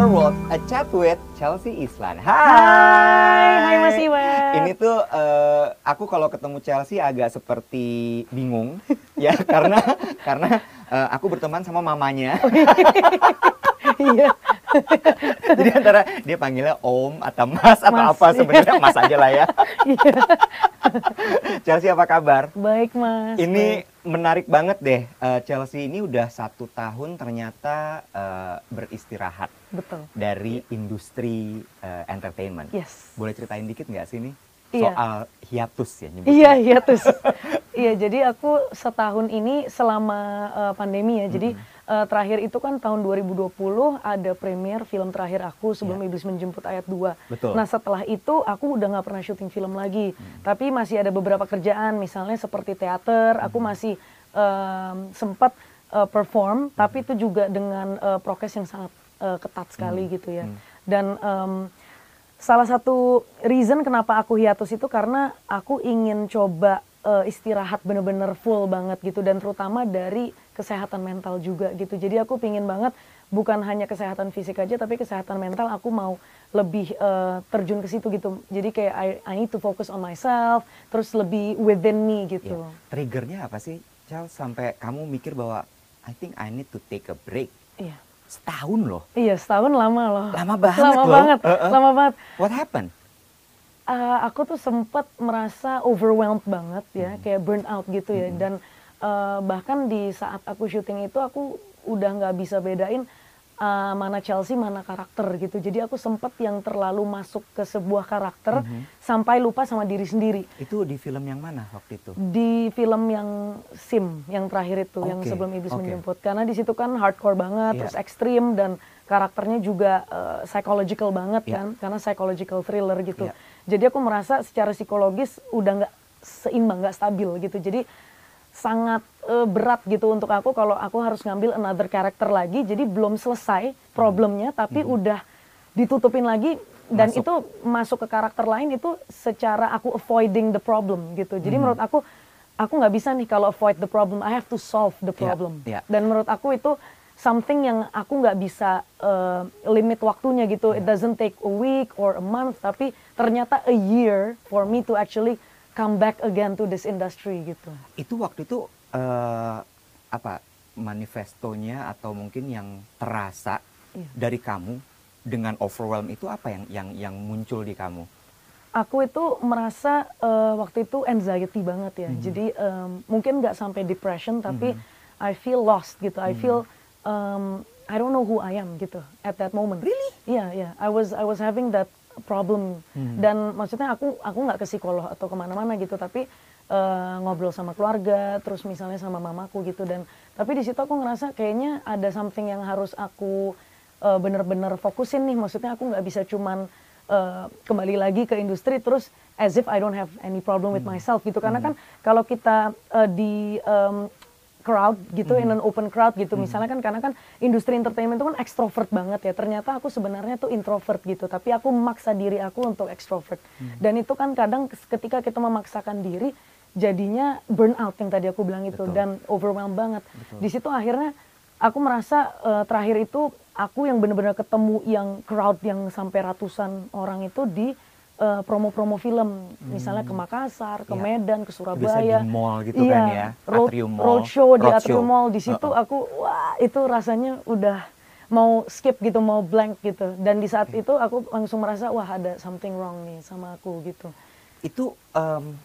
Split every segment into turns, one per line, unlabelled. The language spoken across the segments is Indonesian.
Her World, a chat with Chelsea Islan. Hai.
Hai, hai Mas Iwan.
Ini tuh eh, aku kalau ketemu Chelsea agak seperti bingung ya karena karena eh, aku berteman sama mamanya.
Iya.
Jadi antara dia panggilnya Om atau Mas atau
Mas,
apa
iya.
sebenarnya Mas aja lah ya.
Iya.
Chelsea apa kabar?
Baik Mas.
Ini
baik.
menarik banget deh. Eh, Chelsea ini udah satu tahun ternyata eh, beristirahat
betul.
dari industri eh, entertainment.
Yes.
Boleh ceritain dikit nggak sih nih
Iya.
soal hiatus ya nyebutnya?
Iya, iya terus. iya, jadi aku setahun ini selama eh, pandemi ya. Jadi eh, terakhir itu kan tahun 2020 ada premier film terakhir aku sebelum
Iya.
Iblis Menjemput ayat 2.
Betul.
Nah, setelah itu aku udah nggak pernah syuting film lagi. Tapi masih ada beberapa kerjaan misalnya seperti teater, aku masih em, sempat eh, perform, tapi itu juga dengan eh, prokes yang sangat eh, ketat sekali gitu ya. Dan em, salah satu reason kenapa aku hiatus itu karena aku ingin coba eh, istirahat bener-bener full banget gitu dan terutama dari kesehatan mental juga gitu jadi aku pingin banget bukan hanya kesehatan fisik aja tapi kesehatan mental aku mau lebih eh, terjun ke situ gitu jadi kayak I, I need to focus on myself terus lebih within me gitu
Iya. Triggernya apa sih, Charles sampai kamu mikir bahwa I think I need to take a break.
iya
Setahun loh.
iya setahun lama loh
Lama banget
lama
loh.
banget
Uh-uh.
lama banget
What happened?
Uh, aku tuh sempat merasa overwhelmed banget ya,
Hmm.
kayak burn out gitu ya. Dan uh, bahkan di saat aku syuting itu aku udah nggak bisa bedain uh, mana Chelsea mana karakter gitu. Jadi aku sempat yang terlalu masuk ke sebuah karakter
Hmm.
sampai lupa sama diri sendiri.
Itu di film yang mana waktu itu?
Di film yang Sim yang terakhir itu, yang
Oke,
sebelum Iblis
oke.
menjemput. Karena di situ kan hardcore banget,
Iya.
terus ekstrim dan karakternya juga uh, psychological banget
Iya.
kan, karena psychological thriller gitu.
Iya.
Jadi aku merasa secara psikologis udah nggak seimbang, nggak stabil gitu. Jadi sangat uh, berat gitu untuk aku kalau aku harus ngambil another character lagi. Jadi belum selesai problemnya, tapi udah ditutupin lagi dan
Hmm. Masuk.
itu masuk ke karakter lain itu secara aku avoiding the problem gitu. Jadi
Hmm.
menurut aku aku nggak bisa nih kalau avoid the problem, I have to solve the
Iya,
problem.
iya.
Dan menurut aku itu something yang aku nggak bisa uh, limit waktunya gitu.
Iya.
It doesn't take a week or a month, tapi ternyata a year for me to actually come back again to this industry gitu.
Itu waktu itu eh, apa manifestonya atau mungkin yang terasa
Iya.
dari kamu dengan overwhelm itu apa yang yang yang muncul di kamu?
Aku itu merasa eh, waktu itu anxiety banget ya.
Hmm.
Jadi em, mungkin nggak sampai depression, tapi I feel lost gitu. I
Hmm.
feel um, I don't know who I am gitu at that moment.
Really?
Iya, iya. I was I was having that problem.
Hmm.
Dan maksudnya aku aku nggak ke psikolog atau ke mana-mana gitu, tapi eh, ngobrol sama keluarga, terus misalnya sama mamaku gitu. Dan tapi di situ aku ngerasa kayaknya ada something yang harus aku eh, bener-bener fokusin nih. Maksudnya aku nggak bisa cuman eh, kembali lagi ke industri terus as if I don't have any problem with myself gitu. Karena kan kalau kita eh, di em, crowd gitu in an open crowd gitu misalnya kan karena kan industri entertainment itu kan ekstrovert banget ya. Ternyata aku sebenarnya tuh introvert gitu tapi aku memaksa diri aku untuk ekstrovert dan itu kan kadang ketika kita memaksakan diri jadinya burnout yang tadi aku bilang itu
Betul.
dan overwhelmed banget. Di situ akhirnya aku merasa eh, terakhir itu aku yang benar-benar ketemu yang crowd yang sampai ratusan orang itu di eh, promo-promo film. Misalnya ke Makassar ke
Iya.
Medan ke Surabaya
di mall gitu
iya,
kan ya,
road,
Atrium Mall,
roadshow di
roadshow.
Atrium Mall. Di situ
Uh-uh.
aku wah itu rasanya udah mau skip gitu mau blank gitu. Dan di saat itu aku langsung merasa wah ada something wrong nih sama aku gitu.
Itu em,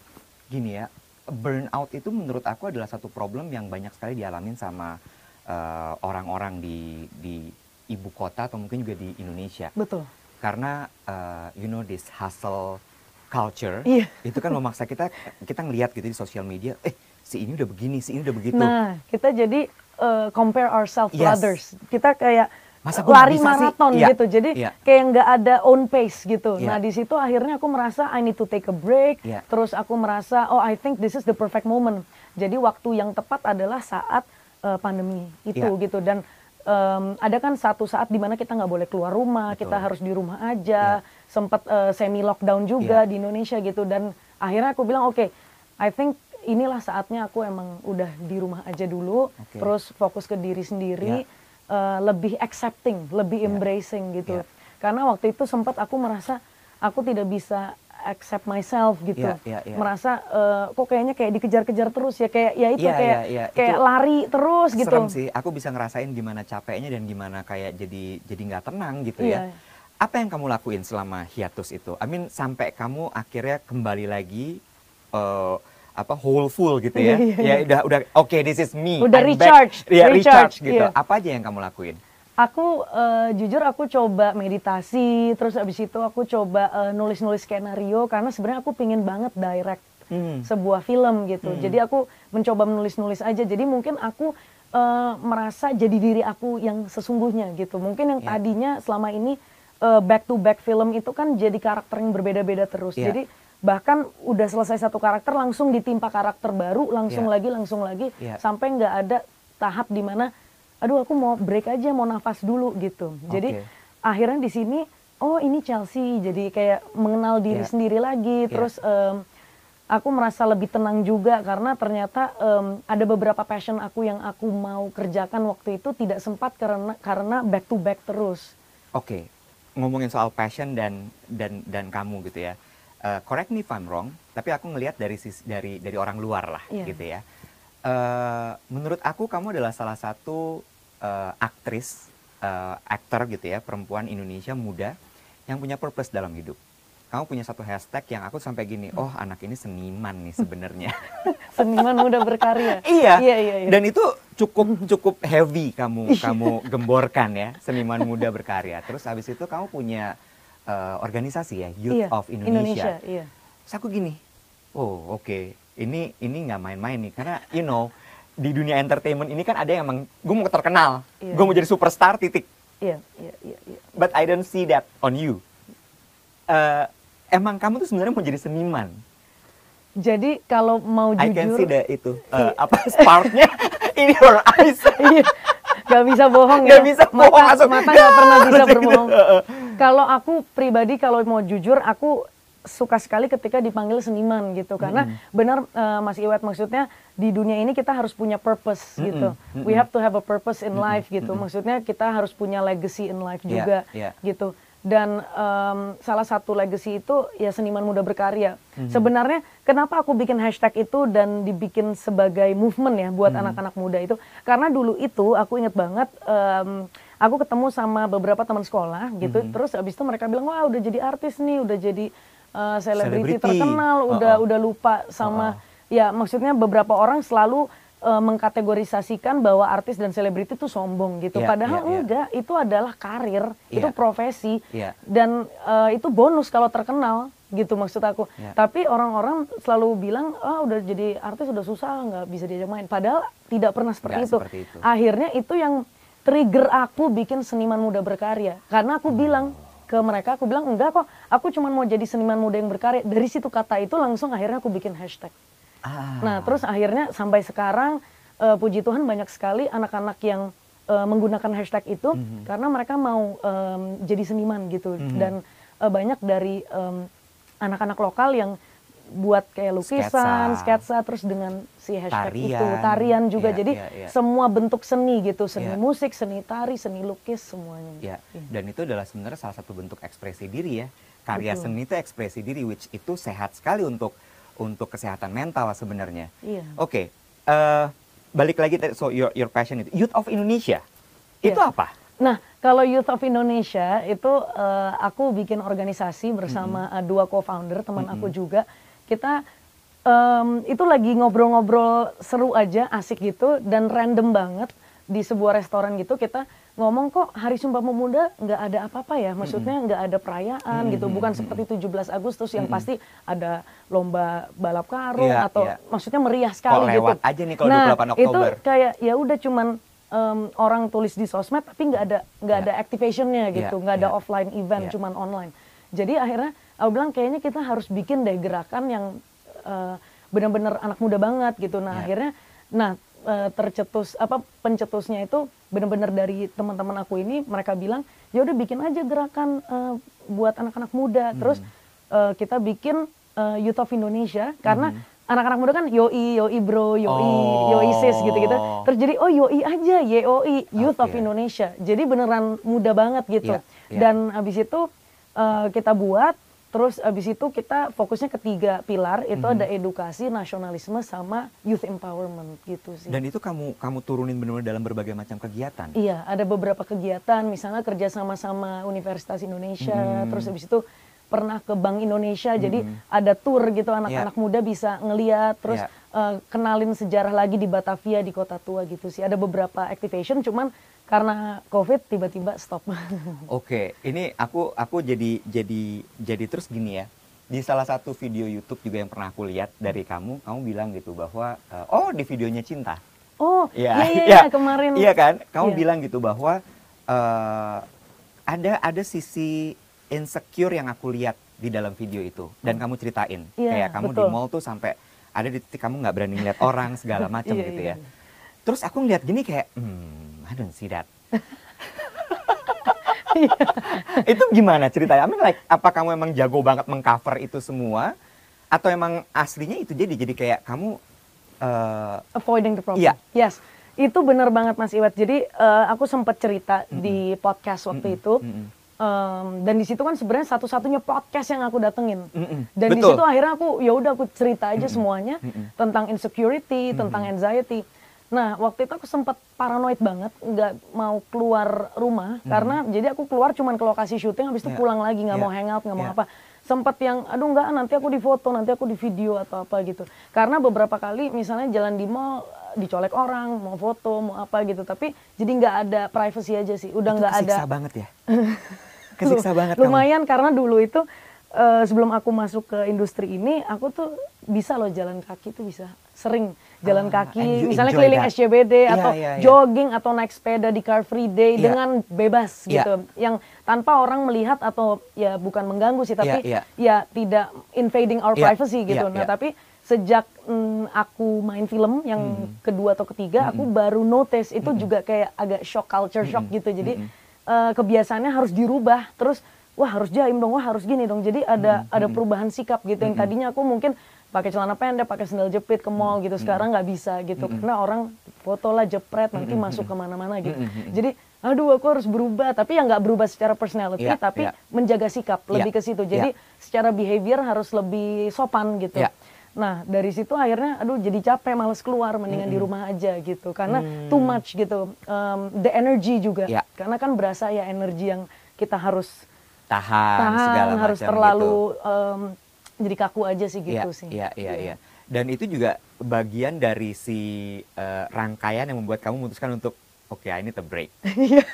gini ya, burnout itu menurut aku adalah satu problem yang banyak sekali dialamin sama eh, orang-orang di di ibu kota atau mungkin juga di Indonesia.
betul
karena uh, you know this hustle culture
Iya.
itu kan memaksa kita kita ngelihat gitu di sosial media eh si ini udah begini si ini udah begitu
nah kita jadi uh, compare ourselves to
Yes.
others kita kayak
Masa
lari
bisa sih?
maraton
Iya,
gitu jadi
iya.
kayak nggak ada own pace gitu
Iya.
nah di situ akhirnya aku merasa I need to take a break
Iya.
terus aku merasa oh I think this is the perfect moment jadi waktu yang tepat adalah saat uh, pandemi itu
Iya.
gitu dan em, ada kan satu saat di mana kita nggak boleh keluar rumah
Betul.
kita harus di rumah aja
Iya.
sempat uh, semi lockdown juga
Iya.
di Indonesia gitu dan akhirnya aku bilang oke I think inilah saatnya aku emang udah di rumah aja dulu
Oke.
terus fokus ke diri sendiri
Iya.
Uh, lebih accepting, lebih
Yeah.
embracing gitu.
Yeah.
Karena waktu itu sempat aku merasa aku tidak bisa accept myself gitu.
Yeah, yeah, yeah.
Merasa uh, kok kayaknya kayak dikejar-kejar terus ya kayak ya itu
Yeah,
kayak
yeah, yeah.
kayak
Itu
lari terus gitu.
Serem sih, aku bisa ngerasain gimana capeknya dan gimana kayak jadi jadi nggak tenang gitu ya.
Iya.
Apa yang kamu lakuin selama hiatus itu? I mean sampai kamu akhirnya kembali lagi eh, apa whole full gitu ya?
Iya, iya,
ya udah udah oke this is me.
Udah
I'm back.
recharge,
Ya
recharge,
recharge gitu.
iya.
Apa aja yang kamu lakuin?
Aku eh, jujur aku coba meditasi, terus abis itu aku coba eh, nulis-nulis skenario karena sebenarnya aku pingin banget direct
Hmm.
sebuah film gitu. Jadi aku mencoba menulis-nulis aja. Jadi mungkin aku eh, merasa jadi diri aku yang sesungguhnya gitu. Mungkin yang
Ya.
tadinya selama ini eh, back to back film itu kan jadi karakter yang berbeda-beda terus.
Ya.
Jadi bahkan udah selesai satu karakter langsung ditimpa karakter baru, langsung
Ya.
lagi, langsung lagi,
Ya.
sampai nggak ada tahap di mana, aduh aku mau break aja, mau nafas dulu gitu. Jadi
Oke.
akhirnya di sini, oh ini Chelsea, jadi kayak mengenal diri
Ya.
sendiri lagi,
Ya.
terus em, aku merasa lebih tenang juga karena ternyata em, ada beberapa passion aku yang aku mau kerjakan waktu itu tidak sempat karena karena back to back terus.
Oke, ngomongin soal passion dan dan dan kamu gitu ya. Eh, correct me if I'm wrong, tapi aku ngelihat dari dari dari orang luar lah
Iya.
gitu ya. Eh, menurut aku kamu adalah salah satu eh, aktris, eh, aktor gitu ya, perempuan Indonesia muda yang punya purpose dalam hidup. Kamu punya satu hashtag yang aku sampai gini, oh anak ini seniman nih sebenarnya.
Seniman muda berkarya.
iya.
Iya, iya, iya.
Dan itu cukup cukup heavy kamu kamu gemborkan ya, seniman muda berkarya. Terus habis itu kamu punya eh, organisasi ya, Youth
Iya,
of Indonesia.
iya.
Terus aku gini, oh oke, ini ini nggak main-main nih, karena you know di dunia entertainment ini kan ada yang emang gue mau terkenal,
Iya.
gue mau jadi superstar titik,
Iya, iya, iya, iya.
but I don't see that on you. Eh, emang kamu tuh sebenarnya mau jadi seniman.
Jadi kalau mau
I can
jujur,
see the itu eh, apa sparknya in your eyes.
iya, gak bisa bohong ya.
Nggak bisa bohong,
mata,
langsung,
mata gak pernah bisa
langsung gitu. Heeh.
Kalau aku pribadi kalau mau jujur, aku suka sekali ketika dipanggil seniman gitu karena benar eh, Mas Iwet maksudnya di dunia ini kita harus punya purpose gitu. We have to have a purpose in life gitu. Maksudnya kita harus punya legacy in life
Iya,
juga
iya.
gitu. Dan em, salah satu legacy itu ya seniman muda berkarya. Sebenarnya kenapa aku bikin hashtag itu dan dibikin sebagai movement ya buat anak-anak muda itu karena dulu itu aku inget banget em, aku ketemu sama beberapa teman sekolah gitu. Terus abis itu mereka bilang wah udah jadi artis nih, udah jadi eh, selebriti
Selebriti.
terkenal, udah
Uh-uh.
udah lupa sama ya maksudnya beberapa orang selalu eh, mengkategorisasikan bahwa artis dan selebriti itu sombong gitu.
Iya,
Padahal
iya, iya.
enggak, itu adalah karir, itu
Iya.
profesi
Iya.
dan eh, itu bonus kalau terkenal gitu maksud aku.
Iya.
Tapi orang-orang selalu bilang, ah udah jadi artis udah susah nggak bisa diajak main. Padahal tidak pernah seperti itu.
seperti itu.
Akhirnya itu yang trigger aku bikin seniman muda berkarya. Karena aku bilang ke mereka, aku bilang enggak kok, aku cuma mau jadi seniman muda yang berkarya. Dari situ kata itu langsung akhirnya aku bikin hashtag.
Ah.
Nah, terus akhirnya sampai sekarang eh, puji Tuhan banyak sekali anak-anak yang eh, menggunakan hashtag itu
Mhm.
karena mereka mau em, jadi seniman gitu dan eh, banyak dari anak-anak lokal yang buat kayak lukisan,
Sketsa.
sketsa, terus dengan si hashtag itu
Tarian.
tarian juga.
Iya,
jadi
iya, iya.
semua bentuk seni gitu, seni
Iya.
musik, seni tari, seni lukis semuanya.
Ya,
Iya.
dan itu adalah sebenarnya salah satu bentuk ekspresi diri ya. Karya
Betul.
seni itu ekspresi diri, which itu sehat sekali untuk untuk kesehatan mental sebenarnya.
Iya.
Oke, eh, balik lagi tadi, so your your passion itu Youth of Indonesia itu
Iya.
apa?
Nah, kalau Youth of Indonesia itu eh, aku bikin organisasi bersama eh, dua co-founder teman aku juga. Kita em, itu lagi ngobrol-ngobrol seru aja, asik gitu dan random banget di sebuah restoran gitu kita ngomong kok Hari Sumpah Pemuda nggak ada apa-apa ya, maksudnya nggak ada perayaan gitu, bukan seperti 17 Agustus yang pasti ada lomba balap karung
Iya,
atau
iya.
maksudnya meriah sekali
Kok
gitu.
lewat aja nih kalau
nah,
28
itu
Oktober.
kayak ya udah cuman em, orang tulis di sosmed tapi nggak ada nggak
Iya.
ada activationnya gitu
Iya,
nggak ada
iya.
offline event
Iya.
cuman online jadi akhirnya aku bilang kayaknya kita harus bikin deh gerakan yang eh, benar-benar anak muda banget gitu nah
Iya.
akhirnya nah eh, tercetus apa pencetusnya itu benar-benar dari teman-teman aku ini mereka bilang ya udah bikin aja gerakan eh, buat anak-anak muda terus
Hmm.
eh, kita bikin eh, Youth of Indonesia karena anak-anak muda kan yoi, yoi bro, yoi,
Oh.
yoi sis gitu-gitu. Terus jadi oh yoi aja, YOI, Youth of
Oke.
Indonesia. Jadi beneran muda banget gitu.
Iya, iya.
Dan abis itu eh, kita buat, terus abis itu kita fokusnya ketiga pilar itu
Mhm.
ada edukasi, nasionalisme sama youth empowerment gitu sih.
Dan itu kamu kamu turunin benar-benar dalam berbagai macam kegiatan.
Iya, ada beberapa kegiatan, misalnya kerja sama-sama Universitas Indonesia,
Hmm.
terus habis itu pernah ke Bank Indonesia, jadi
Hmm.
ada tour gitu anak-anak muda bisa ngeliat, terus
Iya.
eh, kenalin sejarah lagi di Batavia di kota tua gitu sih. Ada beberapa activation, cuman karena COVID tiba-tiba stop.
Oke, ini aku aku jadi jadi jadi terus gini ya. Di salah satu video YouTube juga yang pernah aku lihat dari kamu, kamu bilang gitu bahwa eh, oh di videonya cinta.
oh,
Iya,
iya iya,
iya.
iya, kemarin.
Iya kan? Kamu
Iya.
bilang gitu bahwa eh, ada ada sisi insecure yang aku lihat di dalam video itu dan kamu ceritain
Hmm. Iya,
kayak kamu di
betul.
mall tuh sampai ada di titik kamu nggak berani ngeliat orang segala macam
Iya,
gitu
iya,
ya. Terus aku ngeliat gini kayak, hmm, I don't see that. itu gimana ceritanya? I mean like, apa kamu emang jago banget mengcover itu semua? Atau emang aslinya itu jadi jadi kayak kamu eh,
avoiding the problem.
Iya.
Yes, itu benar banget Mas Iwat. Jadi eh, aku sempat cerita di podcast waktu
Mm-mm,
itu.
mm-mm.
Em, dan di situ kan sebenarnya satu-satunya podcast yang aku datengin.
Mm-mm,
Dan di situ akhirnya aku ya udah aku cerita aja semuanya
mm-mm.
tentang insecurity, tentang anxiety. Nah, waktu itu aku sempat paranoid banget, nggak mau keluar rumah karena jadi aku keluar cuman ke lokasi syuting habis itu
Ya,
pulang lagi nggak
ya,
mau hangout, nggak mau
ya.
apa. Sempat yang aduh nggak nanti aku di foto, nanti aku di video atau apa gitu. Karena beberapa kali misalnya jalan di mall dicolek orang, mau foto, mau apa gitu. Tapi jadi nggak ada privacy aja sih. Udah nggak ada
banget ya. kesiksa banget kamu.
Lumayan karena dulu itu eh, sebelum aku masuk ke industri ini, aku tuh bisa loh jalan kaki tuh bisa sering jalan
Ah,
kaki, misalnya keliling
that.
SCBD
Iya,
atau
iya, iya.
jogging atau naik sepeda di Car Free Day
Iya.
dengan bebas
Iya.
gitu, yang tanpa orang melihat atau ya bukan mengganggu sih, tapi
Iya,
ya tidak invading our
Iya,
privacy gitu.
iya,
Nah
iya.
tapi sejak mm, aku main film yang
Hmm.
kedua atau ketiga, aku baru notice itu juga kayak agak shock culture shock gitu. Jadi eh, kebiasaannya harus dirubah. Terus wah harus jaim dong, wah harus gini dong. Jadi ada ada perubahan sikap gitu. Yang tadinya aku mungkin pakai celana pendek, pakai sendal jepit ke mall gitu. Sekarang nggak bisa gitu. Karena orang foto lah jepret nanti masuk ke mana-mana gitu. Jadi aduh aku harus berubah. Tapi ya nggak berubah secara personality,
Iya,
tapi
iya.
menjaga sikap lebih
Iya,
ke situ. Jadi secara behavior harus lebih sopan gitu.
Iya.
Nah dari situ akhirnya aduh jadi capek males keluar mendingan di rumah aja gitu karena too much gitu Um, the energy juga
Iya.
karena kan berasa ya energi yang kita harus
tahan,
tahan
segala
harus
macam
terlalu
gitu.
um, jadi kaku aja sih gitu
Iya,
sih.
Iya, iya, iya. Dan itu juga bagian dari si eh, rangkaian yang membuat kamu memutuskan untuk oke, I need a break.
Iya.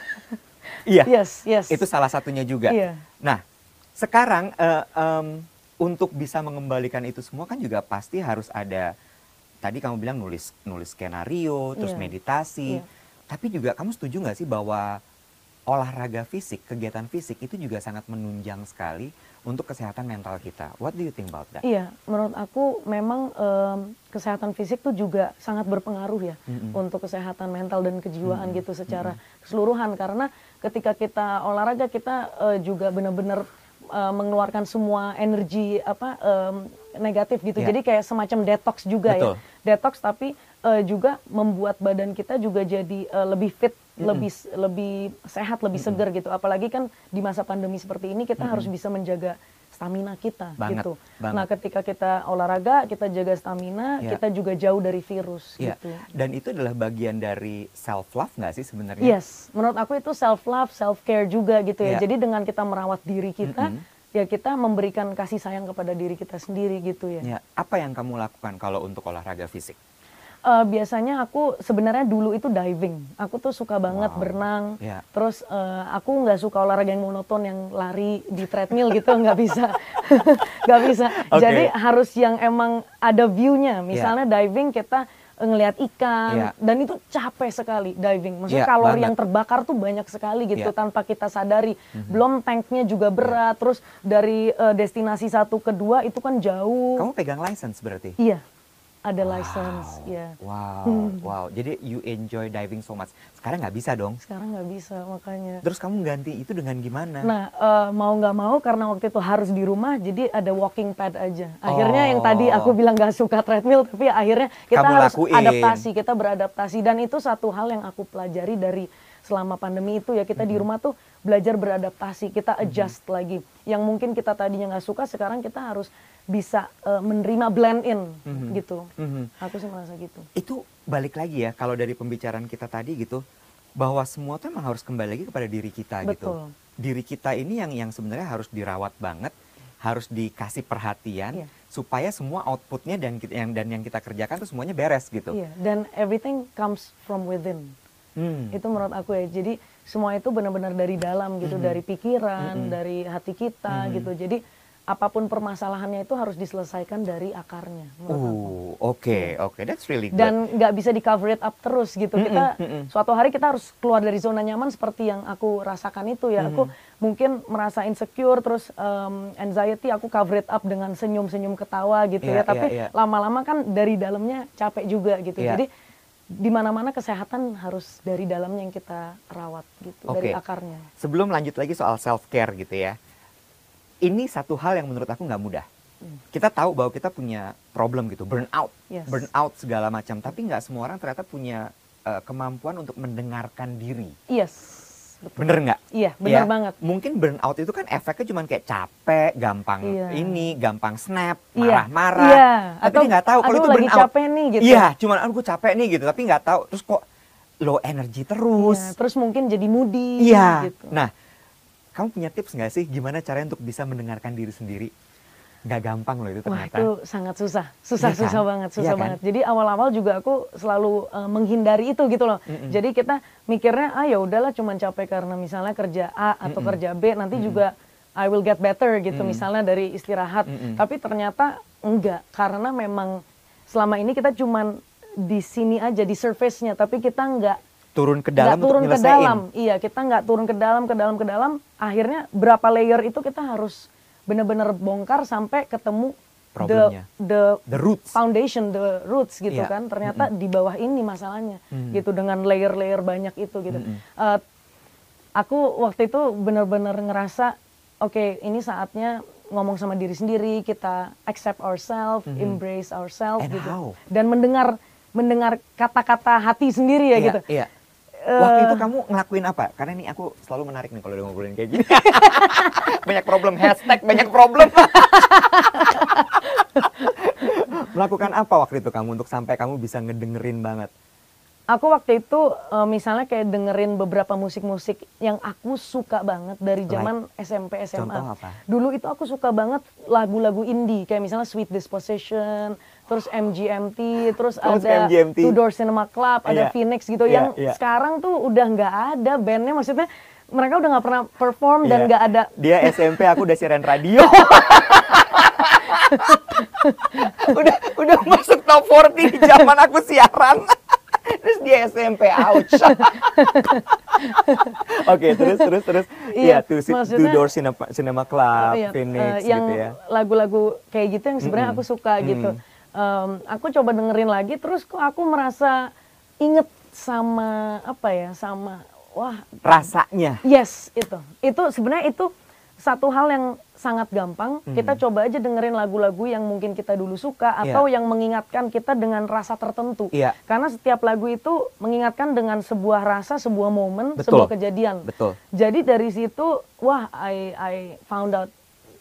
Iya.
Yes, yes.
Itu salah satunya juga.
Iya.
Nah, sekarang eh, em, untuk bisa mengembalikan itu semua kan juga pasti harus ada tadi kamu bilang nulis nulis skenario, terus
Iya.
meditasi.
Iya.
Tapi juga kamu setuju nggak sih bahwa olahraga fisik, kegiatan fisik itu juga sangat menunjang sekali untuk kesehatan mental kita. What do you think about that?
Iya, menurut aku memang em, kesehatan fisik tuh juga sangat berpengaruh ya
Mm-mm.
untuk kesehatan mental dan kejiwaan
Mm-mm.
gitu secara keseluruhan karena ketika kita olahraga kita eh, juga benar-benar eh, mengeluarkan semua energi apa em, negatif gitu.
Iya.
Jadi kayak semacam detox juga
Betul.
ya. Detox tapi eh, juga membuat badan kita juga jadi eh, lebih fit, lebih lebih sehat, lebih segar gitu. Apalagi kan di masa pandemi seperti ini kita harus bisa menjaga stamina kita
Banget,
gitu.
banget.
Nah, ketika kita olahraga, kita jaga stamina,
Iya.
kita juga jauh dari virus
Iya.
gitu.
Dan itu adalah bagian dari self love nggak sih sebenarnya?
Yes, menurut aku itu self love, self care juga gitu ya.
Iya.
Jadi dengan kita merawat diri kita,
Mm-mm.
ya kita memberikan kasih sayang kepada diri kita sendiri gitu ya.
Ya, apa yang kamu lakukan kalau untuk olahraga fisik?
Eh, biasanya aku sebenarnya dulu itu diving. Aku tuh suka banget
Wow.
berenang.
Iya.
Terus eh, aku nggak suka olahraga yang monoton yang lari di treadmill gitu nggak bisa, nggak bisa.
Oke.
Jadi harus yang emang ada view-nya. Misalnya diving kita eh, ngelihat ikan
Iya.
dan itu capek sekali diving. Maksudnya
Iya,
kalori
banget.
yang terbakar tuh banyak sekali gitu
Iya.
tanpa kita sadari. Belum tanknya juga berat. Terus dari eh, destinasi satu ke dua itu kan jauh.
Kamu pegang license berarti?
Iya. Ada license, ya.
Wow, wow. Jadi you enjoy diving so much. Sekarang nggak bisa dong.
Sekarang nggak bisa makanya.
Terus kamu ganti itu dengan gimana?
Nah, eh, mau nggak mau karena waktu itu harus di rumah, jadi ada walking pad aja. Akhirnya yang tadi aku
Oh.
bilang nggak suka treadmill, tapi akhirnya kita
Kamu
harus
lakuin.
adaptasi, kita beradaptasi. Dan itu satu hal yang aku pelajari dari selama pandemi itu ya kita di
Mm-hmm.
rumah tuh belajar beradaptasi, kita adjust lagi. Yang mungkin kita tadinya nggak suka, sekarang kita harus bisa eh, menerima blend in gitu.
Mhm.
Aku sih merasa gitu.
Itu balik lagi ya kalau dari pembicaraan kita tadi gitu bahwa semua tuh emang harus kembali lagi kepada diri kita gitu.
Betul.
Diri kita ini yang yang sebenarnya harus dirawat banget, harus dikasih perhatian
Iya.
supaya semua outputnya dan yang dan yang kita kerjakan tuh semuanya beres gitu.
Iya, dan everything comes from within.
Hmm.
Itu menurut aku ya. Jadi semua itu benar-benar dari dalam gitu,
Mhm.
dari pikiran,
Mhm.
dari hati kita
Mhm.
gitu. Jadi apa pun permasalahannya itu harus diselesaikan dari akarnya.
Uh, oke, oke, that's really good.
Dan nggak bisa di cover it up terus gitu.
Mm-mm,
Kita
mm-mm.
suatu hari kita harus keluar dari zona nyaman seperti yang aku rasakan itu ya. Aku mungkin merasa insecure terus um, anxiety aku cover it up dengan senyum-senyum ketawa gitu
Iya,
ya. Tapi
iya, iya.
lama-lama kan dari dalamnya capek juga gitu.
Iya.
Jadi di mana-mana kesehatan harus dari dalamnya yang kita rawat gitu, dari
Oke.
akarnya.
Sebelum lanjut lagi soal self care gitu ya, ini satu hal yang menurut aku nggak mudah. Kita tahu bahwa kita punya problem gitu, burnout,
Yes.
burnout segala macam. Tapi nggak semua orang ternyata punya uh, kemampuan untuk mendengarkan diri.
Yes, betul.
Bener nggak?
Iya, bener
Ya,
banget.
Mungkin burnout itu kan efeknya cuma kayak capek, gampang
Iya.
ini, gampang snap,
Iya,
marah-marah.
iya.
Tapi
Atau,
dia nggak tahu kalau
"Aduh,
itu
lagi
burnout.
capek nih," gitu.
Iya, cuman aduh gue capek nih gitu. Tapi nggak tahu. Terus kok low energy terus.
Iya, terus mungkin jadi moody
Iya.
gitu.
Nah, kamu punya tips nggak sih gimana caranya untuk bisa mendengarkan diri sendiri? Nggak gampang loh itu
Wah
ternyata.
itu sangat susah, susah,
Iya kan?
susah banget, susah
Iya kan?
banget. Jadi awal-awal juga aku selalu eh, menghindari itu gitu loh.
Mm-mm.
Jadi kita mikirnya ah ya udahlah cuman capek karena misalnya kerja A atau
Mm-mm.
kerja B nanti juga I will get better gitu
Mm.
misalnya dari istirahat.
Mm-mm.
Tapi ternyata enggak karena memang selama ini kita cuman di sini aja di surface-nya tapi kita enggak
Turun ke dalam untuk
turun ke dalam. Iya, kita nggak turun ke dalam, ke dalam, ke dalam. Akhirnya berapa layer itu kita harus benar-benar bongkar sampai ketemu
Problemnya.
the, the
The roots.
foundation, the roots gitu
Iya.
kan. Ternyata di bawah ini masalahnya,
Mm.
gitu dengan layer-layer banyak itu gitu.
Mm-mm.
Eh, aku waktu itu benar-benar ngerasa, oke ini saatnya ngomong sama diri sendiri, kita accept ourselves, embrace ourselves
Mm-hmm. And
gitu,
how?
dan mendengar mendengar kata-kata hati sendiri ya
Iya,
gitu.
Iya.
Eh,
Waktu itu kamu ngelakuin apa? Karena ini aku selalu menarik nih kalau udah ngobrolin kayak gini. banyak problem hashtag banyak problem. Melakukan apa waktu itu kamu untuk sampai kamu bisa ngedengerin banget?
Aku waktu itu eh, misalnya kayak dengerin beberapa musik-musik yang aku suka banget dari zaman SMP SMA.
Contoh apa?
Dulu itu aku suka banget lagu-lagu indie kayak misalnya Sweet Disposition, terus MGMT, terus
suka
ada
MGMT?
Two Door Cinema Club, ada
Iya.
Phoenix gitu
Iya,
yang
iya.
sekarang tuh udah nggak ada bandnya maksudnya mereka udah nggak pernah perform dan
Iya.
nggak ada
Dia SMP aku udah siaran radio. udah udah masuk top 40 di zaman aku siaran. terus dia SMP ouch. Oke, terus terus terus
Iya,
tuh si- Two Door Cinema, Cinema Club,
Iya,
Phoenix
eh, yang
gitu ya.
lagu-lagu kayak gitu yang sebenarnya
Mm-mm.
aku suka gitu. Em, aku coba dengerin lagi terus kok aku merasa inget sama apa ya sama wah
Rasanya.
yes itu itu sebenarnya itu satu hal yang sangat gampang kita coba aja dengerin lagu-lagu yang mungkin kita dulu suka.
Iya.
atau yang mengingatkan kita dengan rasa tertentu
Iya.
karena setiap lagu itu mengingatkan dengan sebuah rasa sebuah momen
Betul.
sebuah kejadian
Betul.
jadi dari situ wah I I found out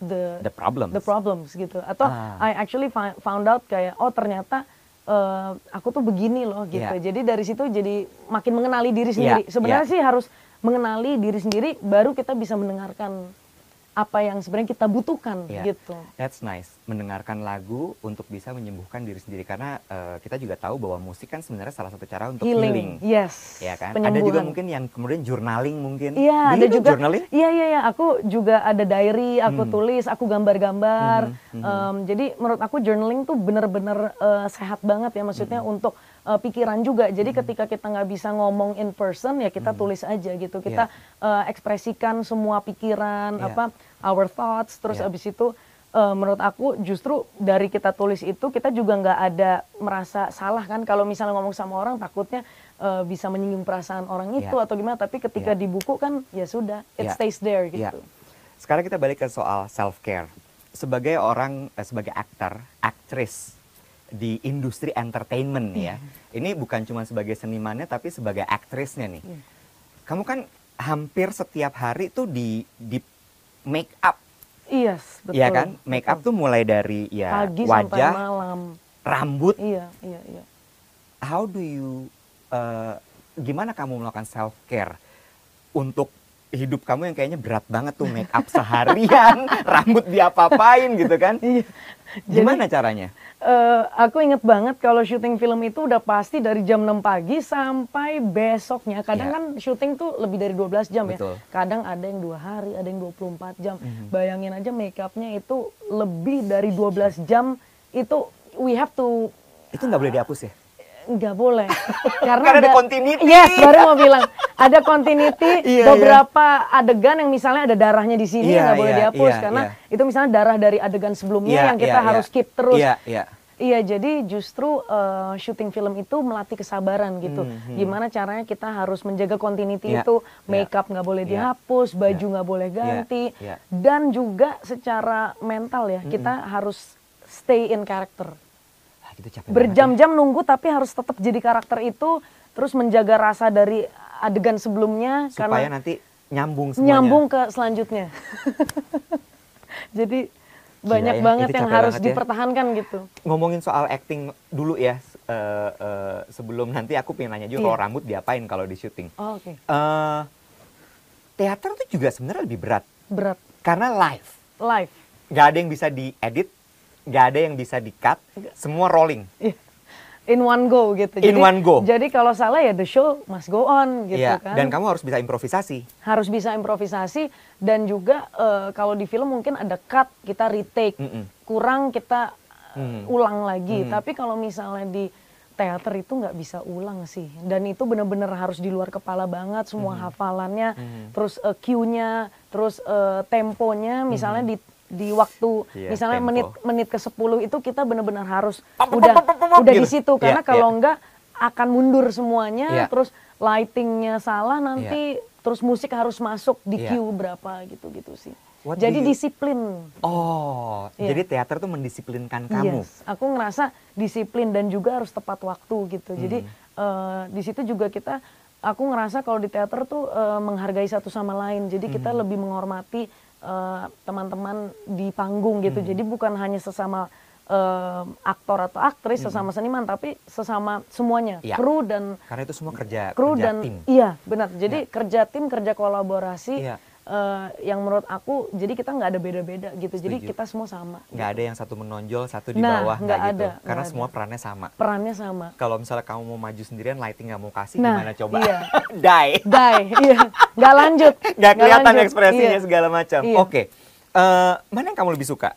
the
The problems.
the problems gitu atau
Ah.
I actually found out kayak oh ternyata eh, aku tuh begini loh gitu
Iya.
jadi dari situ jadi makin mengenali diri sendiri
Iya,
sebenarnya
iya.
sih harus mengenali diri sendiri baru kita bisa mendengarkan apa yang sebenarnya kita butuhkan
Iya.
gitu
That's nice. Mendengarkan lagu untuk bisa menyembuhkan diri sendiri karena eh, kita juga tahu bahwa musik kan sebenarnya salah satu cara untuk healing.
yes
Ya kan? Ada juga
penyembuhan.
mungkin yang kemudian journaling mungkin.
Iya,
you
ada
do
juga.
journaling?
Iya, iya, iya. Aku juga ada diary, aku
Hmm.
tulis, aku gambar-gambar.
Mhm, mhm.
Em, jadi menurut aku journaling tuh bener-bener eh, sehat banget ya, maksudnya
Hmm.
untuk eh, pikiran juga. Jadi ketika kita nggak bisa ngomong in person, ya kita tulis aja gitu. Kita eh, ekspresikan semua pikiran,
Hmm. Iya.
apa our thoughts, terus
Iya.
abis itu eh, menurut aku justru dari kita tulis itu kita juga nggak ada merasa salah kan kalau misalnya ngomong sama orang takutnya eh, bisa menyinggung perasaan orang itu
Ya.
atau gimana tapi ketika
Ya.
di buku kan ya sudah it
Ya.
stays there gitu.
Sekarang kita balik ke soal self care. Sebagai orang, eh, sebagai aktor, aktris di industri entertainment nih ya. Ini bukan cuma sebagai senimannya, tapi sebagai aktrisnya nih.
Iya.
Kamu kan hampir setiap hari tuh di di make up,
Yes, betul.
ya kan? Make up
betul.
tuh mulai dari ya
pagi
wajah,
malam.
rambut.
Iya, iya, iya.
How do you, eh, gimana kamu melakukan self care untuk hidup kamu yang kayaknya berat banget tuh make up seharian, rambut diapa-apain gitu kan?
Iya.
Gimana caranya?
Eh, aku inget banget kalau syuting film itu udah pasti dari jam 6 pagi sampai besoknya. Kadang
Iya.
kan syuting tuh lebih dari 12 jam
Betul.
ya. Kadang ada yang dua hari, ada yang 24 jam.
Mhm.
Bayangin aja make upnya itu lebih dari 12 jam itu we have to
Itu nggak boleh dihapus ya?
Nggak boleh karena,
Karena ada continuity.
yes baru mau bilang ada continuity
Iya,
beberapa adegan yang misalnya ada darahnya di sini
Iya,
nggak boleh
iya,
dihapus
iya,
karena
iya.
itu misalnya darah dari adegan sebelumnya
Iya,
yang kita
iya,
harus
iya.
keep terus
Iya, iya.
Iya, jadi justru eh, syuting film itu melatih kesabaran gitu.
Mhm.
Gimana caranya kita harus menjaga continuity
Iya,
itu,
iya.
makeup nggak boleh
Iya,
dihapus, baju
iya,
nggak boleh ganti, dan juga secara mental ya kita harus stay in character.
Gitu capek.
Berjam-jam nunggu tapi harus tetap jadi karakter itu, terus menjaga rasa dari adegan sebelumnya
ya. supaya
karena
nanti nyambung semuanya.
nyambung ke selanjutnya. jadi banyak
ya,
banget
itu
yang harus
banget ya.
dipertahankan gitu.
Ngomongin soal acting dulu ya, eh, eh, sebelum nanti aku pengen nanya juga
Iya.
kalau rambut diapain kalau di syuting.
Oh, Oke,
Eh, teater tuh juga sebenarnya lebih berat
berat
karena live.
live.
Nggak ada yang bisa diedit, nggak ada yang bisa di-cut, semua rolling.
Iya. In one go gitu.
In one go.
Jadi kalau salah ya the show must go on gitu
Iya,
kan.
dan kamu harus bisa improvisasi.
harus bisa improvisasi dan juga eh, kalau di film mungkin ada cut kita retake,
Mm-mm.
kurang kita
Hmm.
ulang lagi.
Hmm.
Tapi kalau misalnya di teater itu nggak bisa ulang sih. Dan itu benar-benar harus di luar kepala banget semua hafalannya,
Hmm.
terus eh, cue-nya, terus eh, temponya misalnya di di waktu
Iya,
misalnya
tempo.
menit menit ke 10 itu kita benar-benar harus
Pop,
udah
pop, pop, pop,
udah di
gitu.
situ karena
Iya,
kalau
iya.
enggak akan mundur semuanya
Iya.
terus lightingnya salah nanti terus musik harus masuk di
Iya.
cue berapa gitu-gitu sih.
What
Jadi
you-
disiplin.
Oh,
Iya.
jadi teater tuh mendisiplinkan kamu.
Yes, aku ngerasa disiplin dan juga harus tepat waktu gitu. Jadi
Hmm.
eh, di situ juga kita, aku ngerasa kalau di teater tuh eh, menghargai satu sama lain. Jadi kita
Hmm.
lebih menghormati teman-teman di panggung gitu.
Hmm.
Jadi bukan hanya sesama eh, aktor atau aktris, sesama seniman, tapi sesama semuanya,
Hmm. Iya.
kru dan
Karena itu semua kerja
kru
kerja
dan
tim.
iya benar. Jadi kerja tim, kerja kolaborasi.
Iya.
Eh, yang menurut aku, jadi kita nggak ada beda-beda gitu. Jadi
Setuju.
kita semua sama.
Nggak ada yang satu menonjol, satu di
Nah,
bawah,
nggak
gitu.
ada,
Karena semua
ada.
perannya sama.
Perannya sama.
Kalau misalnya kamu mau maju sendirian, lighting nggak mau kasih,
Nah,
gimana coba?
iya.
Die.
Die, iya. Nggak lanjut.
Nggak kelihatan
lanjut.
ekspresinya
Iya.
segala macam.
Iya.
Oke. Eh, mana yang kamu lebih suka?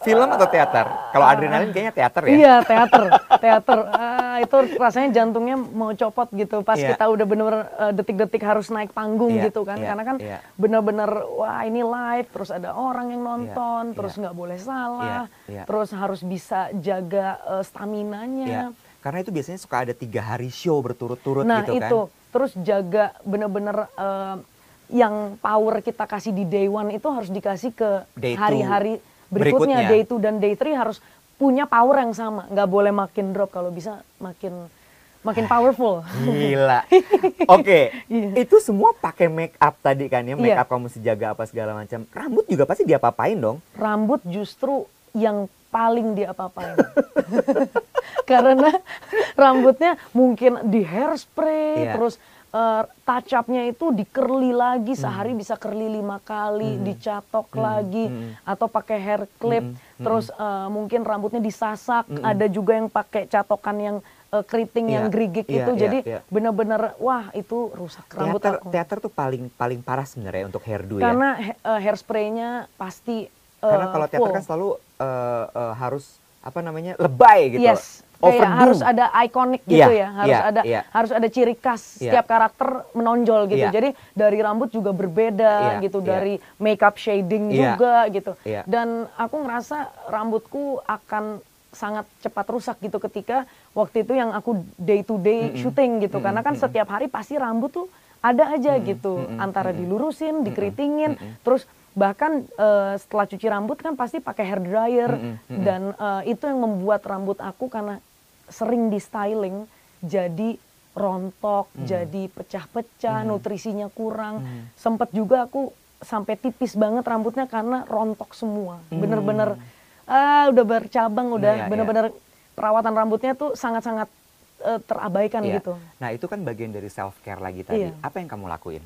Film atau teater? Kalau adrenalin kayaknya teater ya.
Iya, teater. teater. Itu rasanya jantungnya mau copot gitu. Pas
Iya.
kita udah bener-bener eh, detik-detik harus naik panggung
Iya,
gitu kan.
iya,
Karena kan
iya.
bener-bener, wah ini live, terus ada orang yang nonton,
Iya,
terus
iya.
nggak boleh salah,
Iya, iya.
terus harus bisa jaga eh, staminanya.
Iya. Karena itu biasanya suka ada tiga hari show berturut-turut
Nah
gitu kan.
itu, terus jaga bener-bener eh, yang power kita kasih di day one itu harus dikasih ke hari-hari
berikutnya.
berikutnya, day two dan day three harus punya power yang sama, nggak boleh makin drop kalau bisa makin makin powerful.
Gila. Oke,
Iya.
itu semua pakai make up tadi kan ya, make
Iya.
up kamu mesti jaga apa segala macam. Rambut juga pasti diapa-apain dong.
Rambut justru yang paling diapa-apain. Karena rambutnya mungkin di hairspray,
Iya.
terus eh, touch up-nya itu di curly lagi,
Hmm.
sehari bisa curly lima kali, dicatok lagi,
hmm.
atau pakai hair clip,
Hmm, hmm.
terus eh, mungkin rambutnya disasak, ada juga yang pakai catokan yang eh, keriting yang
Iya,
gerigik
iya,
itu,
iya,
jadi
iya.
bener-bener wah itu rusak rambut
Teater,
aku.
teater tuh paling paling parah sebenarnya untuk hairdo ya.
Karena eh, hairspray-nya pasti eh,
Karena kalau teater
full.
kan selalu eh, eh, harus apa namanya lebay gitu.
Yes, kayak
Overdo.
harus ada ikonik gitu
Iya,
ya, harus
iya,
ada
iya.
harus ada ciri khas
Iya.
setiap karakter menonjol gitu.
Iya.
Jadi dari rambut juga berbeda
Iya,
gitu, dari makeup shading juga gitu. Dan aku ngerasa rambutku akan sangat cepat rusak gitu ketika waktu itu yang aku day to day shooting gitu. Karena kan setiap hari pasti rambut tuh ada aja gitu, antara dilurusin, dikeritingin, terus bahkan eh, setelah cuci rambut kan pasti pakai hair dryer dan eh, itu yang membuat rambut aku karena sering di styling jadi rontok, jadi pecah-pecah, nutrisinya kurang. Sempet juga aku sampai tipis banget rambutnya karena rontok semua. Bener-bener ah udah bercabang, udah
Iya, iya.
bener-bener perawatan rambutnya tuh sangat-sangat eh, terabaikan
Iya.
gitu.
Nah itu kan bagian dari self care lagi tadi.
Iya.
Apa yang kamu lakuin?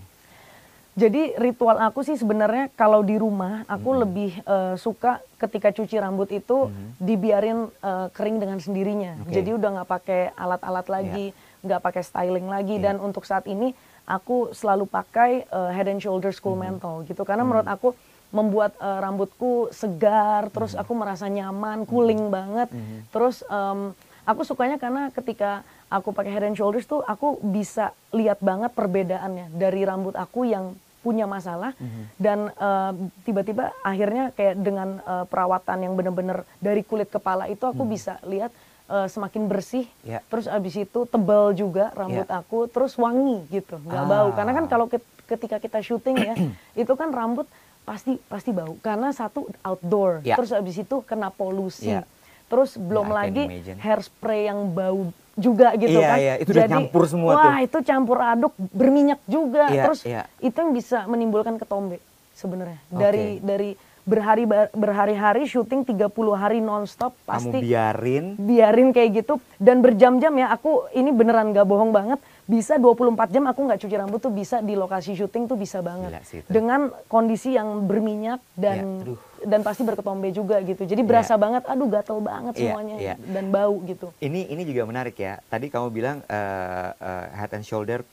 Jadi ritual aku sih sebenarnya kalau di rumah aku lebih eh, suka ketika cuci rambut itu dibiarin eh, kering dengan sendirinya.
Oke.
Jadi udah nggak pakai alat-alat lagi, nggak pakai styling lagi.
Iya.
Dan untuk saat ini aku selalu pakai eh, Head and Shoulders Cool Menthol gitu. Karena menurut aku membuat eh, rambutku segar, terus aku merasa nyaman, cooling banget. Terus em, aku sukanya karena ketika aku pakai Head and Shoulders tuh aku bisa lihat banget perbedaannya dari rambut aku yang punya masalah dan eh, tiba-tiba akhirnya kayak dengan eh, perawatan yang benar-benar dari kulit kepala itu aku bisa lihat eh, semakin bersih
Ya.
terus abis itu tebal juga rambut
Ya.
aku terus wangi gitu nggak
Ah.
bau karena kan kalau ket- ketika kita syuting ya itu kan rambut pasti pasti bau karena satu outdoor
Ya.
terus abis itu kena polusi
Ya.
terus belum
can
lagi
imagine.
hairspray yang bau juga gitu
Iya,
kan
iya, itu udah nyampur semua
wah
tuh.
itu campur aduk berminyak juga
Iya,
terus
iya.
itu yang bisa menimbulkan ketombe sebenarnya
Oke.
dari dari berhari berhari-hari syuting 30 hari nonstop
Kamu
pasti
biarin.
biarin kayak gitu dan berjam-jam ya aku ini beneran gak bohong banget bisa 24 jam aku nggak cuci rambut tuh bisa di lokasi syuting tuh bisa banget dengan kondisi yang berminyak dan
Ya, aduh.
dan pasti berketombe juga gitu jadi berasa banget aduh gatel banget
Iya,
semuanya
iya.
dan bau gitu
Ini ini juga menarik ya. Tadi kamu bilang eh, eh, head and shoulder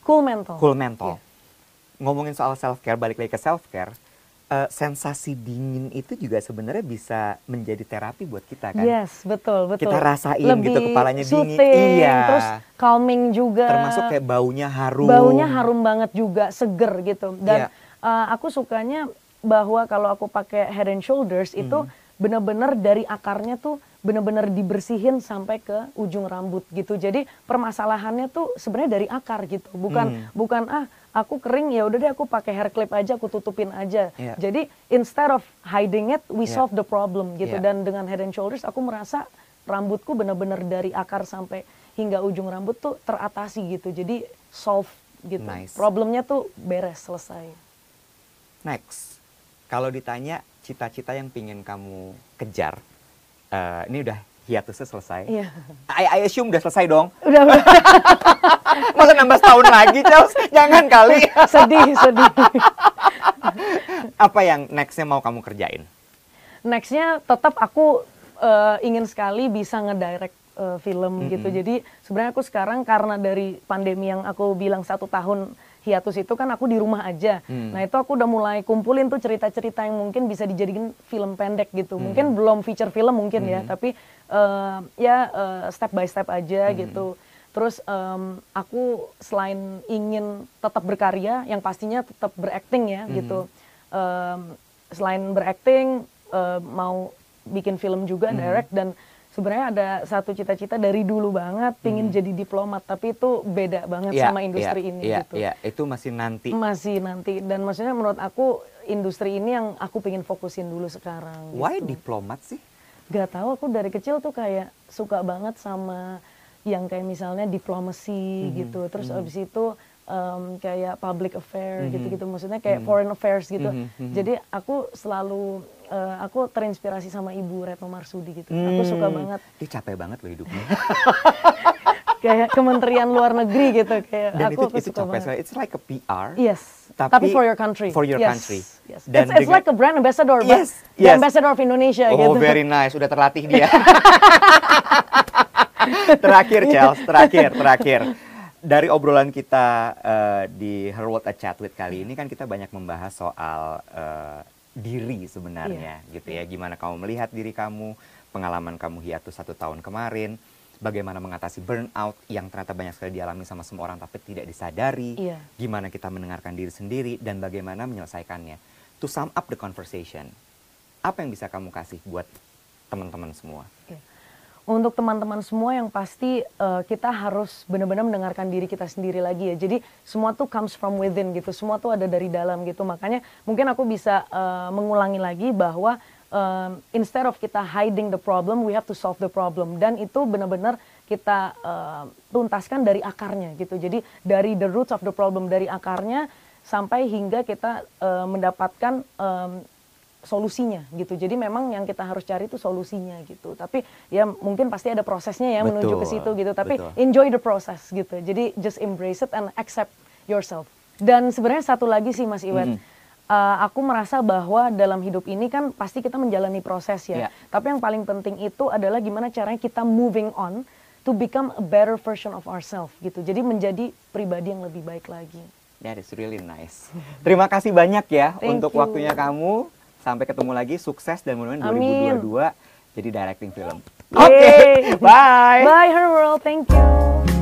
cool mental
cool menthol.
Iya.
Ngomongin soal self care, balik lagi ke self care. Sensasi dingin itu juga sebenarnya bisa menjadi terapi buat kita kan.
Yes, betul, betul.
Kita rasain
Lebih
gitu kepalanya dingin.
soothing,
Iya.
Terus calming juga.
Termasuk kayak baunya harum.
Baunya harum banget juga, seger gitu.
Iya.
Dan uh, aku sukanya bahwa kalau aku pakai Head and Shoulders itu
Hmm.
benar-benar dari akarnya tuh benar-benar dibersihin sampai ke ujung rambut gitu. Jadi permasalahannya tuh sebenarnya dari akar gitu. Bukan
Hmm.
bukan ah aku kering ya udah deh aku pakai hair clip aja aku tutupin aja.
Iya.
Jadi instead of hiding it we
Iya.
solve the problem gitu.
Iya.
Dan dengan Head and Shoulders aku merasa rambutku benar-benar dari akar sampai hingga ujung rambut tuh teratasi gitu. Jadi solve gitu.
Nice.
Problemnya tuh beres selesai.
Next, kalau ditanya cita-cita yang pingin kamu kejar, eh, ini udah hiatusnya selesai.
Iya.
I, I assume udah selesai dong.
Udah udah.
Masa nambah setahun lagi, Charles? Jangan kali.
sedih sedih.
Apa yang nextnya mau kamu kerjain?
Nextnya tetap aku eh, ingin sekali bisa ngedirect eh, film gitu. Jadi sebenarnya aku sekarang karena dari pandemi yang aku bilang satu tahun hiatus itu kan aku di rumah aja.
Hmm.
Nah itu aku udah mulai kumpulin tuh cerita-cerita yang mungkin bisa dijadikan film pendek gitu.
Hmm.
Mungkin belum feature film mungkin ya, tapi eh, ya eh, step by step aja
Hmm.
gitu. Terus em, aku selain ingin tetap berkarya, yang pastinya tetap berakting ya gitu. Em, selain berakting, eh, mau bikin film juga, direct dan sebenarnya ada satu cita-cita dari dulu banget, pingin jadi diplomat, tapi itu beda banget
Iya,
sama industri
iya,
ini
iya,
gitu.
Iya, itu masih nanti.
Masih nanti dan maksudnya menurut aku industri ini yang aku pingin fokusin dulu sekarang.
Why
gitu.
diplomat sih?
Gak tahu aku dari kecil tuh kayak suka banget sama yang kayak misalnya diplomasi gitu. Terus abis itu em, kayak public affair gitu-gitu. Maksudnya kayak foreign affairs gitu. Jadi aku selalu eh, aku terinspirasi sama Ibu Retno Marsudi gitu. Aku suka
Hmm,
banget
Dia capek banget loh hidupnya.
kayak Kementerian Luar Negeri gitu kayak
Dan
aku,
itu
aku
itu
suka
capek
banget.
It's like a PR.
Yes.
Tapi
Tapi, for your country.
for your
Yes,
country.
Yes.
Dan
it's, it's like a brand ambassador, but
Yes,
the
yes.
ambassador of Indonesia
Oh,
gitu.
very nice. Udah terlatih dia. terakhir, Charles. Terakhir, terakhir. Dari obrolan kita eh, di Her World a Chat With kali ini kan kita banyak membahas soal eh, diri sebenarnya gitu ya. Gimana kamu melihat diri kamu, pengalaman kamu hiatus satu tahun kemarin, bagaimana mengatasi burnout yang ternyata banyak sekali dialami sama semua orang tapi tidak disadari,
Iya.
gimana kita mendengarkan diri sendiri dan bagaimana menyelesaikannya. To sum up the conversation, apa yang bisa kamu kasih buat teman-teman semua?
Oke. Untuk teman-teman semua yang pasti eh, kita harus benar-benar mendengarkan diri kita sendiri lagi ya. Jadi semua tuh comes from within gitu. Semua tuh ada dari dalam gitu. Makanya mungkin aku bisa eh, mengulangi lagi bahwa eh, instead of kita hiding the problem, we have to solve the problem. Dan itu benar-benar kita eh, tuntaskan dari akarnya gitu. Jadi dari the roots of the problem dari akarnya sampai hingga kita eh, mendapatkan em, solusinya gitu. Jadi memang yang kita harus cari itu solusinya gitu. Tapi ya mungkin pasti ada prosesnya ya menuju ke situ gitu. Tapi
betul.
enjoy the process gitu. Jadi just embrace it and accept yourself. Dan sebenarnya satu lagi sih Mas Iwet,
Mhm.
uh, aku merasa bahwa dalam hidup ini kan pasti kita menjalani proses ya.
Iya.
Tapi yang paling penting itu adalah gimana caranya kita moving on to become a better version of ourselves gitu. Jadi menjadi pribadi yang lebih baik lagi.
That is really nice. Terima kasih banyak ya
Thank
untuk
you.
waktunya kamu. Sampai ketemu lagi, sukses dan mudah-mudahan
Amin.
2022 jadi directing film. Oke, bye.
Bye her world, thank you.